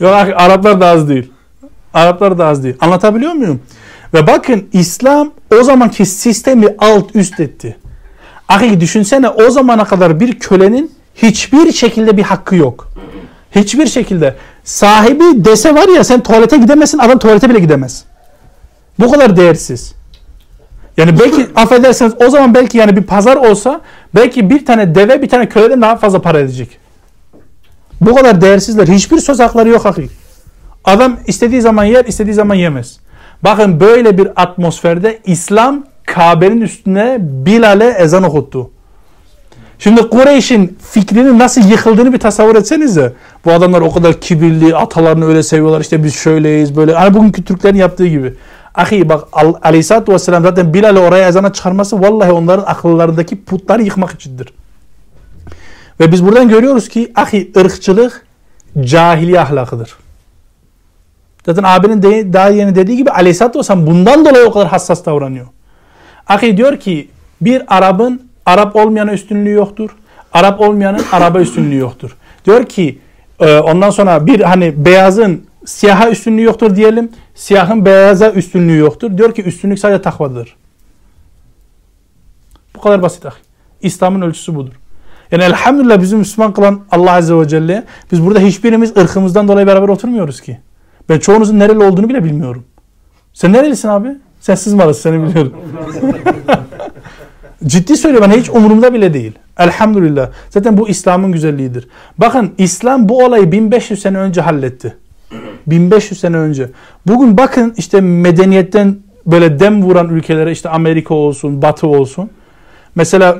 Speaker 1: Yok Araplar da az değil. Araplar da az değil. Anlatabiliyor muyum? Ve bakın İslam o zamanki sistemi alt üst etti. Ahi düşünsene o zamana kadar bir kölenin hiçbir şekilde bir hakkı yok. Hiçbir şekilde. Sahibi dese var ya sen tuvalete gidemezsin adam tuvalete bile gidemez. Bu kadar değersiz. Yani belki affedersiniz o zaman belki yani bir pazar olsa belki bir tane deve bir tane köleden daha fazla para edecek. Bu kadar değersizler. Hiçbir söz hakları yok hakik. Adam istediği zaman yer istediği zaman yemez. Bakın böyle bir atmosferde İslam Kabe'nin üstüne Bilal'e ezan okuttu. Şimdi Kureyş'in fikrinin nasıl yıkıldığını bir tasavvur etsenize. Bu adamlar o kadar kibirli, atalarını öyle seviyorlar. İşte biz şöyleyiz böyle. Hani bugünkü Türklerin yaptığı gibi. Ahi bak Aleyhisselatü Vesselam zaten Bilal'i oraya ezana çıkarması vallahi onların akıllarındaki putları yıkmak içindir. Ve biz buradan görüyoruz ki ahi ırkçılık cahiliye ahlakıdır. Zaten abinin de, daha yeni dediği gibi Aleyhisselatü Vesselam bundan dolayı o kadar hassas davranıyor. Ahi diyor ki bir Arap'ın Arap olmayana üstünlüğü yoktur. Arap olmayanın Arap'a üstünlüğü yoktur. Diyor ki e, ondan sonra bir hani beyazın siyaha üstünlüğü yoktur diyelim. Siyahın beyaza üstünlüğü yoktur. Diyor ki üstünlük sadece takvadır. Bu kadar basit ahi. İslam'ın ölçüsü budur. Yani elhamdülillah bizi Müslüman kılan Allah Azze ve Celle biz burada hiçbirimiz ırkımızdan dolayı beraber oturmuyoruz ki. Ben çoğunuzun nereli olduğunu bile bilmiyorum. Sen nerelisin abi? Sen Sızmalısın seni biliyorum. Ciddi söylüyorum ben hiç umurumda bile değil. Elhamdülillah. Zaten bu İslam'ın güzelliğidir. Bakın İslam bu olayı 1500 sene önce halletti. 1500 sene önce. Bugün bakın işte medeniyetten böyle dem vuran ülkelere işte Amerika olsun, Batı olsun. Mesela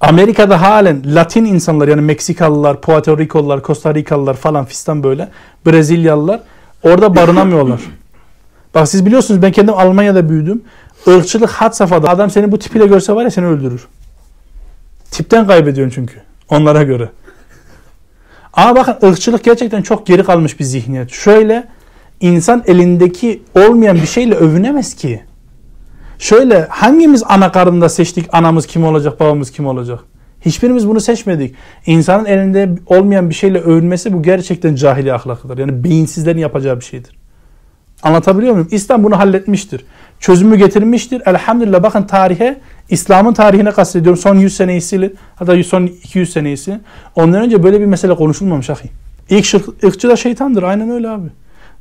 Speaker 1: Amerika'da halen Latin insanlar yani Meksikalılar, Puerto Rikolular, Costa Rikalılar falan fistan böyle Brezilyalılar orada barınamıyorlar. Bak siz biliyorsunuz ben kendim Almanya'da büyüdüm. Irkçılık had safhada. Adam seni bu tipiyle görse var ya seni öldürür. Tipten kaybediyorsun çünkü. Onlara göre. Ama bakın ırkçılık gerçekten çok geri kalmış bir zihniyet. Şöyle insan elindeki olmayan bir şeyle övünemez ki. Şöyle hangimiz ana karnında seçtik anamız kim olacak babamız kim olacak? Hiçbirimiz bunu seçmedik. İnsanın elinde olmayan bir şeyle övünmesi bu gerçekten cahili ahlakıdır. Yani beyinsizlerin yapacağı bir şeydir. Anlatabiliyor muyum? İslam bunu halletmiştir. Çözümü getirmiştir. Elhamdülillah bakın tarihe, İslam'ın tarihine kastediyorum. Son 100 seneyi silin. Hatta son 200 seneyi silin. Ondan önce böyle bir mesele konuşulmamış ahi. İlk şirk, ırkçı da şeytandır. Aynen öyle abi.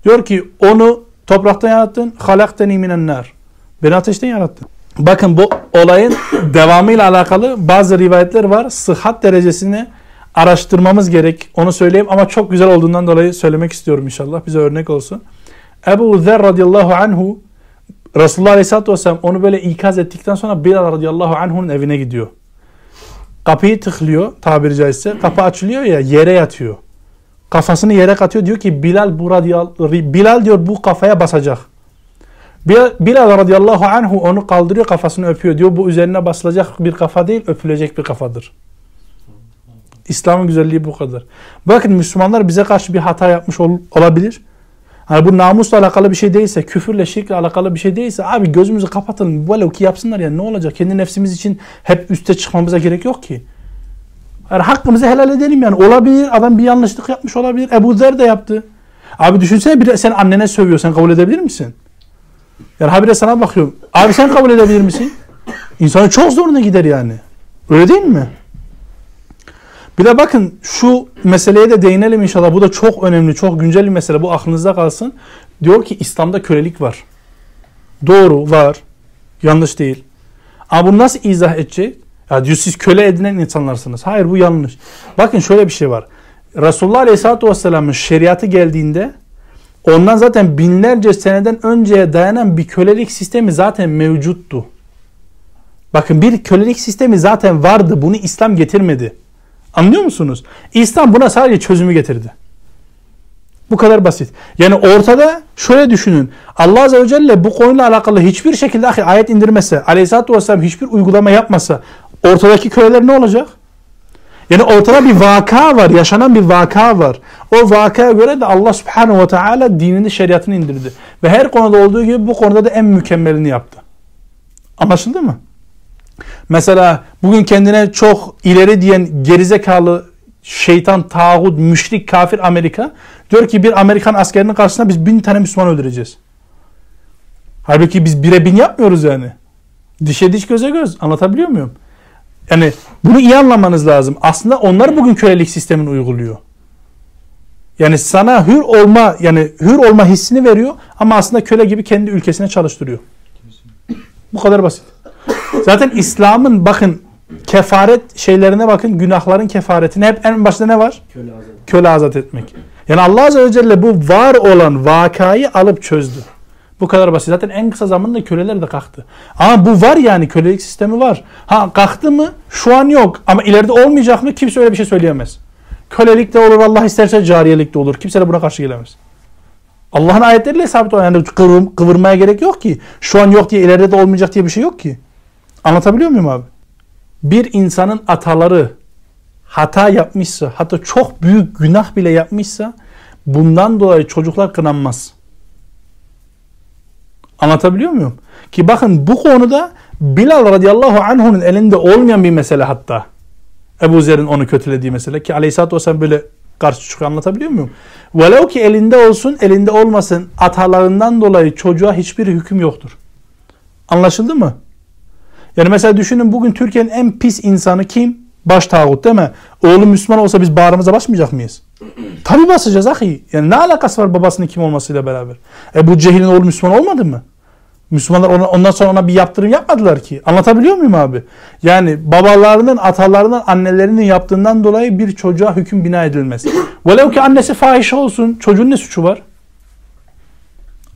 Speaker 1: Diyor ki onu topraktan yarattın. Halakteni minen nar. Beni ateşten yarattın. Bakın bu olayın devamıyla alakalı bazı rivayetler var. Sıhhat derecesini araştırmamız gerek. Onu söyleyeyim ama çok güzel olduğundan dolayı söylemek istiyorum inşallah. Bize örnek olsun. Ebu Zer radıyallahu anhu Resulullah aleyhissalatü vesselam onu böyle ikaz ettikten sonra Bilal radıyallahu anhu'nun evine gidiyor. Kapıyı tıklıyor tabiri caizse. Kapı açılıyor ya yere yatıyor. Kafasını yere katıyor. Diyor ki Bilal bu Bilal diyor bu kafaya basacak. Bilal radıyallahu anhu onu kaldırıyor kafasını öpüyor. Diyor bu üzerine basılacak bir kafa değil öpülecek bir kafadır. İslam'ın güzelliği bu kadar. Bakın Müslümanlar bize karşı bir hata yapmış ol, olabilir. Hani bu namusla alakalı bir şey değilse, küfürle, şirkle alakalı bir şey değilse abi gözümüzü kapatalım. Böyle ki yapsınlar yani ne olacak? Kendi nefsimiz için hep üste çıkmamıza gerek yok ki. Yani hakkımızı helal edelim yani. Olabilir adam bir yanlışlık yapmış olabilir. Ebu Zer de yaptı. Abi düşünsene bir sen annene sövüyor. Sen kabul edebilir misin? Yani habire sana bakıyorum. Abi sen kabul edebilir misin? İnsanın çok zoruna gider yani. Öyle değil mi? Bir de bakın şu meseleye de değinelim inşallah. Bu da çok önemli, çok güncel bir mesele. Bu aklınızda kalsın. Diyor ki İslam'da kölelik var. Doğru var. Yanlış değil. Ama bunu nasıl izah edecek? Ya diyor siz köle edinen insanlarsınız. Hayır bu yanlış. Bakın şöyle bir şey var. Resulullah Aleyhisselatü Vesselam'ın şeriatı geldiğinde ondan zaten binlerce seneden önceye dayanan bir kölelik sistemi zaten mevcuttu. Bakın bir kölelik sistemi zaten vardı. Bunu İslam getirmedi. Anlıyor musunuz? İslam buna sadece çözümü getirdi. Bu kadar basit. Yani ortada şöyle düşünün. Allah Azze ve Celle bu konuyla alakalı hiçbir şekilde ayet indirmese, Aleyhisselatü Vesselam hiçbir uygulama yapmasa ortadaki köleler ne olacak? Yani ortada bir vaka var, yaşanan bir vaka var. O vakaya göre de Allah Subhanahu ve Teala dinini, şeriatını indirdi. Ve her konuda olduğu gibi bu konuda da en mükemmelini yaptı. Anlaşıldı mı? Mesela bugün kendine çok ileri diyen gerizekalı şeytan, tağut, müşrik, kafir Amerika diyor ki bir Amerikan askerinin karşısında biz bin tane Müslüman öldüreceğiz. Halbuki biz bire bin yapmıyoruz yani. Dişe diş göze göz. Anlatabiliyor muyum? Yani bunu iyi anlamanız lazım. Aslında onlar bugün kölelik sistemini uyguluyor. Yani sana hür olma yani hür olma hissini veriyor ama aslında köle gibi kendi ülkesine çalıştırıyor. Bu kadar basit. Zaten İslam'ın bakın kefaret şeylerine bakın günahların kefaretine hep en başta ne var?
Speaker 2: Köle azat.
Speaker 1: Köle azat etmek. Yani Allah Azze ve Celle bu var olan vakayı alıp çözdü. Bu kadar basit. Zaten en kısa zamanda köleler de kalktı. Ama bu var yani kölelik sistemi var. Ha kalktı mı? Şu an yok. Ama ileride olmayacak mı? Kimse öyle bir şey söyleyemez. Kölelik de olur Allah isterse cariyelik de olur. Kimse de buna karşı gelemez. Allah'ın ayetleriyle sabit olan yani kıvır, kıvırmaya gerek yok ki. Şu an yok diye ileride de olmayacak diye bir şey yok ki. Anlatabiliyor muyum abi? Bir insanın ataları hata yapmışsa, hatta çok büyük günah bile yapmışsa bundan dolayı çocuklar kınanmaz. Anlatabiliyor muyum? Ki bakın bu konuda Bilal radıyallahu anh'un elinde olmayan bir mesele hatta. Ebu Zer'in onu kötülediği mesele ki aleyhissalatü vesselam böyle karşı çıkıyor anlatabiliyor muyum? Velev ki elinde olsun elinde olmasın atalarından dolayı çocuğa hiçbir hüküm yoktur. Anlaşıldı mı? Yani mesela düşünün bugün Türkiye'nin en pis insanı kim? Baş tağut değil mi? Oğlu Müslüman olsa biz bağrımıza basmayacak mıyız? Tabi basacağız ahi. Yani ne alakası var babasının kim olmasıyla beraber? Ebu Cehil'in oğlu Müslüman olmadı mı? Müslümanlar ona, ondan sonra ona bir yaptırım yapmadılar ki. Anlatabiliyor muyum abi? Yani babalarının, atalarının, annelerinin yaptığından dolayı bir çocuğa hüküm bina edilmez. Velev ki annesi fahişe olsun, çocuğun ne suçu var?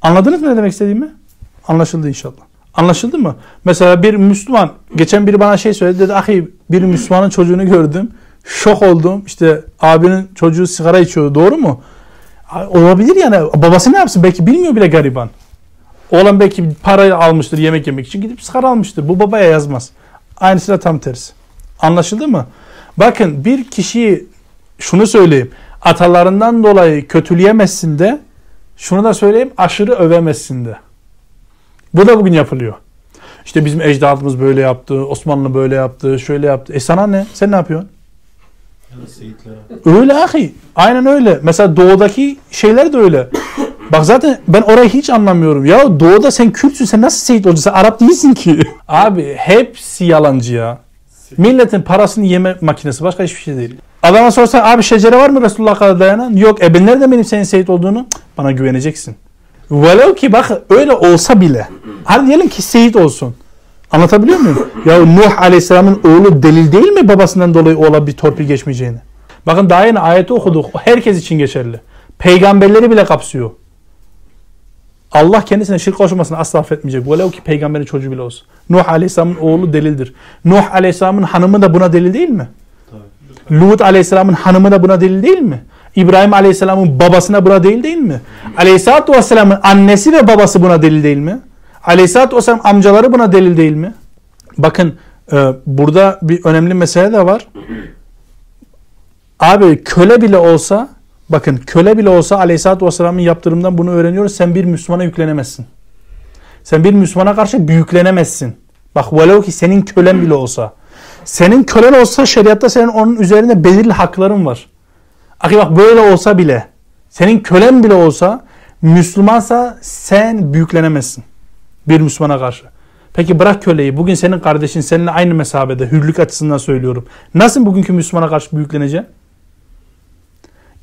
Speaker 1: Anladınız mı ne demek istediğimi? Anlaşıldı inşallah. Anlaşıldı mı? Mesela bir Müslüman, geçen biri bana şey söyledi, dedi ahi bir Müslümanın çocuğunu gördüm, şok oldum, işte abinin çocuğu sigara içiyordu, doğru mu? Olabilir yani, babası ne yapsın? Belki bilmiyor bile gariban. Oğlan belki parayı almıştır yemek yemek için gidip sigara almıştır. Bu babaya yazmaz. Aynısı da tam tersi. Anlaşıldı mı? Bakın bir kişiyi şunu söyleyeyim. Atalarından dolayı kötüleyemezsin de şunu da söyleyeyim aşırı övemezsin de. Bu da bugün yapılıyor. İşte bizim ecdadımız böyle yaptı, Osmanlı böyle yaptı, şöyle yaptı. E sana ne? Sen ne yapıyorsun? Öyle ahi. Aynen öyle. Mesela doğudaki şeyler de öyle. Bak zaten ben orayı hiç anlamıyorum. Ya doğuda sen Kürtsün sen nasıl Seyit olacaksın? Sen Arap değilsin ki. Abi hepsi yalancı ya. Milletin parasını yeme makinesi başka hiçbir şey değil. Adama sorsan abi şecere var mı Resulullah kadar dayanan? Yok. E ben nereden benim senin Seyit olduğunu? Bana güveneceksin. Velev ki bak öyle olsa bile. Hadi diyelim ki Seyit olsun. Anlatabiliyor muyum? ya Nuh Aleyhisselam'ın oğlu delil değil mi babasından dolayı oğla bir torpil geçmeyeceğini? Bakın daha yeni ayeti okuduk. Herkes için geçerli. Peygamberleri bile kapsıyor. Allah kendisine şirk koşmasını asla affetmeyecek. Velev ki peygamberin çocuğu bile olsun. Nuh Aleyhisselam'ın oğlu delildir. Nuh Aleyhisselam'ın hanımı da buna delil değil mi? Lut Aleyhisselam'ın hanımı da buna delil değil mi? İbrahim Aleyhisselam'ın babasına buna delil değil mi? Aleyhisselatü Vesselam'ın annesi ve babası buna delil değil mi? Aleyhisselatü Vesselam amcaları buna delil değil mi? Bakın e, burada bir önemli mesele de var. Abi köle bile olsa Bakın köle bile olsa Aleyhisselatü Vesselam'ın yaptırımından bunu öğreniyoruz. Sen bir Müslümana yüklenemezsin. Sen bir Müslümana karşı büyüklenemezsin. Bak velev ki senin kölen bile olsa. Senin kölen olsa şeriatta senin onun üzerinde belirli hakların var. Aki bak böyle olsa bile senin kölen bile olsa Müslümansa sen büyüklenemezsin. Bir Müslümana karşı. Peki bırak köleyi. Bugün senin kardeşin seninle aynı mesabede. Hürlük açısından söylüyorum. Nasıl bugünkü Müslümana karşı büyükleneceksin?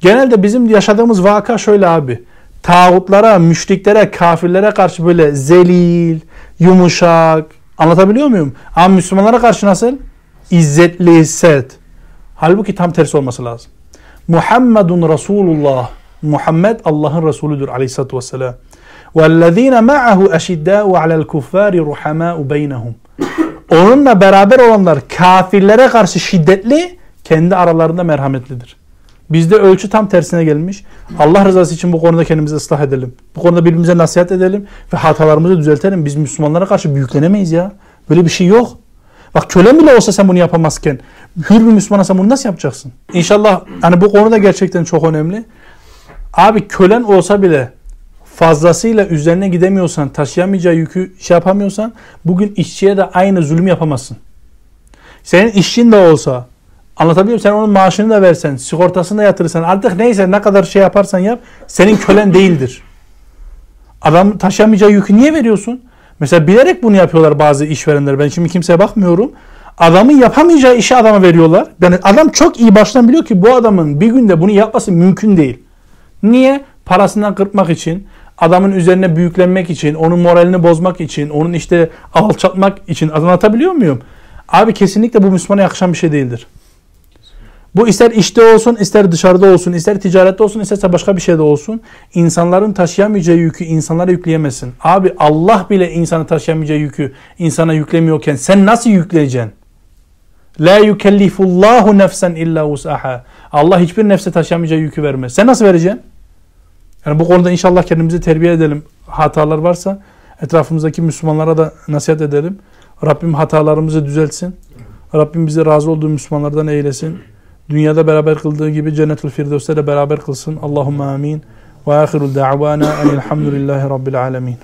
Speaker 1: Genelde bizim yaşadığımız vaka şöyle abi. Tağutlara, müşriklere, kafirlere karşı böyle zelil, yumuşak. Anlatabiliyor muyum? Ama Müslümanlara karşı nasıl? İzzetli, sert. Halbuki tam tersi olması lazım. Muhammedun Resulullah. Muhammed Allah'ın Resulüdür aleyhissalatü vesselam. وَالَّذ۪ينَ مَعَهُ اَشِدَّاءُ عَلَى الْكُفَّارِ رُحَمَاءُ بَيْنَهُمْ Onunla beraber olanlar kafirlere karşı şiddetli, kendi aralarında merhametlidir. Bizde ölçü tam tersine gelmiş. Allah rızası için bu konuda kendimizi ıslah edelim. Bu konuda birbirimize nasihat edelim ve hatalarımızı düzeltelim. Biz Müslümanlara karşı büyüklenemeyiz ya. Böyle bir şey yok. Bak köle bile olsa sen bunu yapamazken hür bir Müslümana sen bunu nasıl yapacaksın? İnşallah hani bu konuda gerçekten çok önemli. Abi kölen olsa bile fazlasıyla üzerine gidemiyorsan, taşıyamayacağı yükü şey yapamıyorsan bugün işçiye de aynı zulüm yapamazsın. Senin işçin de olsa, Anlatabiliyor muyum? Sen onun maaşını da versen, sigortasını da yatırırsan, artık neyse ne kadar şey yaparsan yap, senin kölen değildir. Adam taşıyamayacağı yükü niye veriyorsun? Mesela bilerek bunu yapıyorlar bazı işverenler. Ben şimdi kimseye bakmıyorum. Adamın yapamayacağı işi adama veriyorlar. Yani adam çok iyi baştan biliyor ki bu adamın bir günde bunu yapması mümkün değil. Niye? Parasından kırpmak için, adamın üzerine büyüklenmek için, onun moralini bozmak için, onun işte alçaltmak için anlatabiliyor muyum? Abi kesinlikle bu Müslümana yakışan bir şey değildir. Bu ister işte olsun, ister dışarıda olsun, ister ticarette olsun, isterse başka bir şeyde olsun. İnsanların taşıyamayacağı yükü insanlara yükleyemezsin. Abi Allah bile insanı taşıyamayacağı yükü insana yüklemiyorken sen nasıl yükleyeceksin? La yukellifullahu nefsen illa usaha. Allah hiçbir nefse taşıyamayacağı yükü vermez. Sen nasıl vereceksin? Yani bu konuda inşallah kendimizi terbiye edelim. Hatalar varsa etrafımızdaki Müslümanlara da nasihat edelim. Rabbim hatalarımızı düzeltsin. Rabbim bizi razı olduğu Müslümanlardan eylesin. Dünyada beraber kıldığı gibi Cennetül Firdevs'te de beraber kılsın. Allahümme amin. Ve ahirul da'vana enilhamdülillahi rabbil alemin.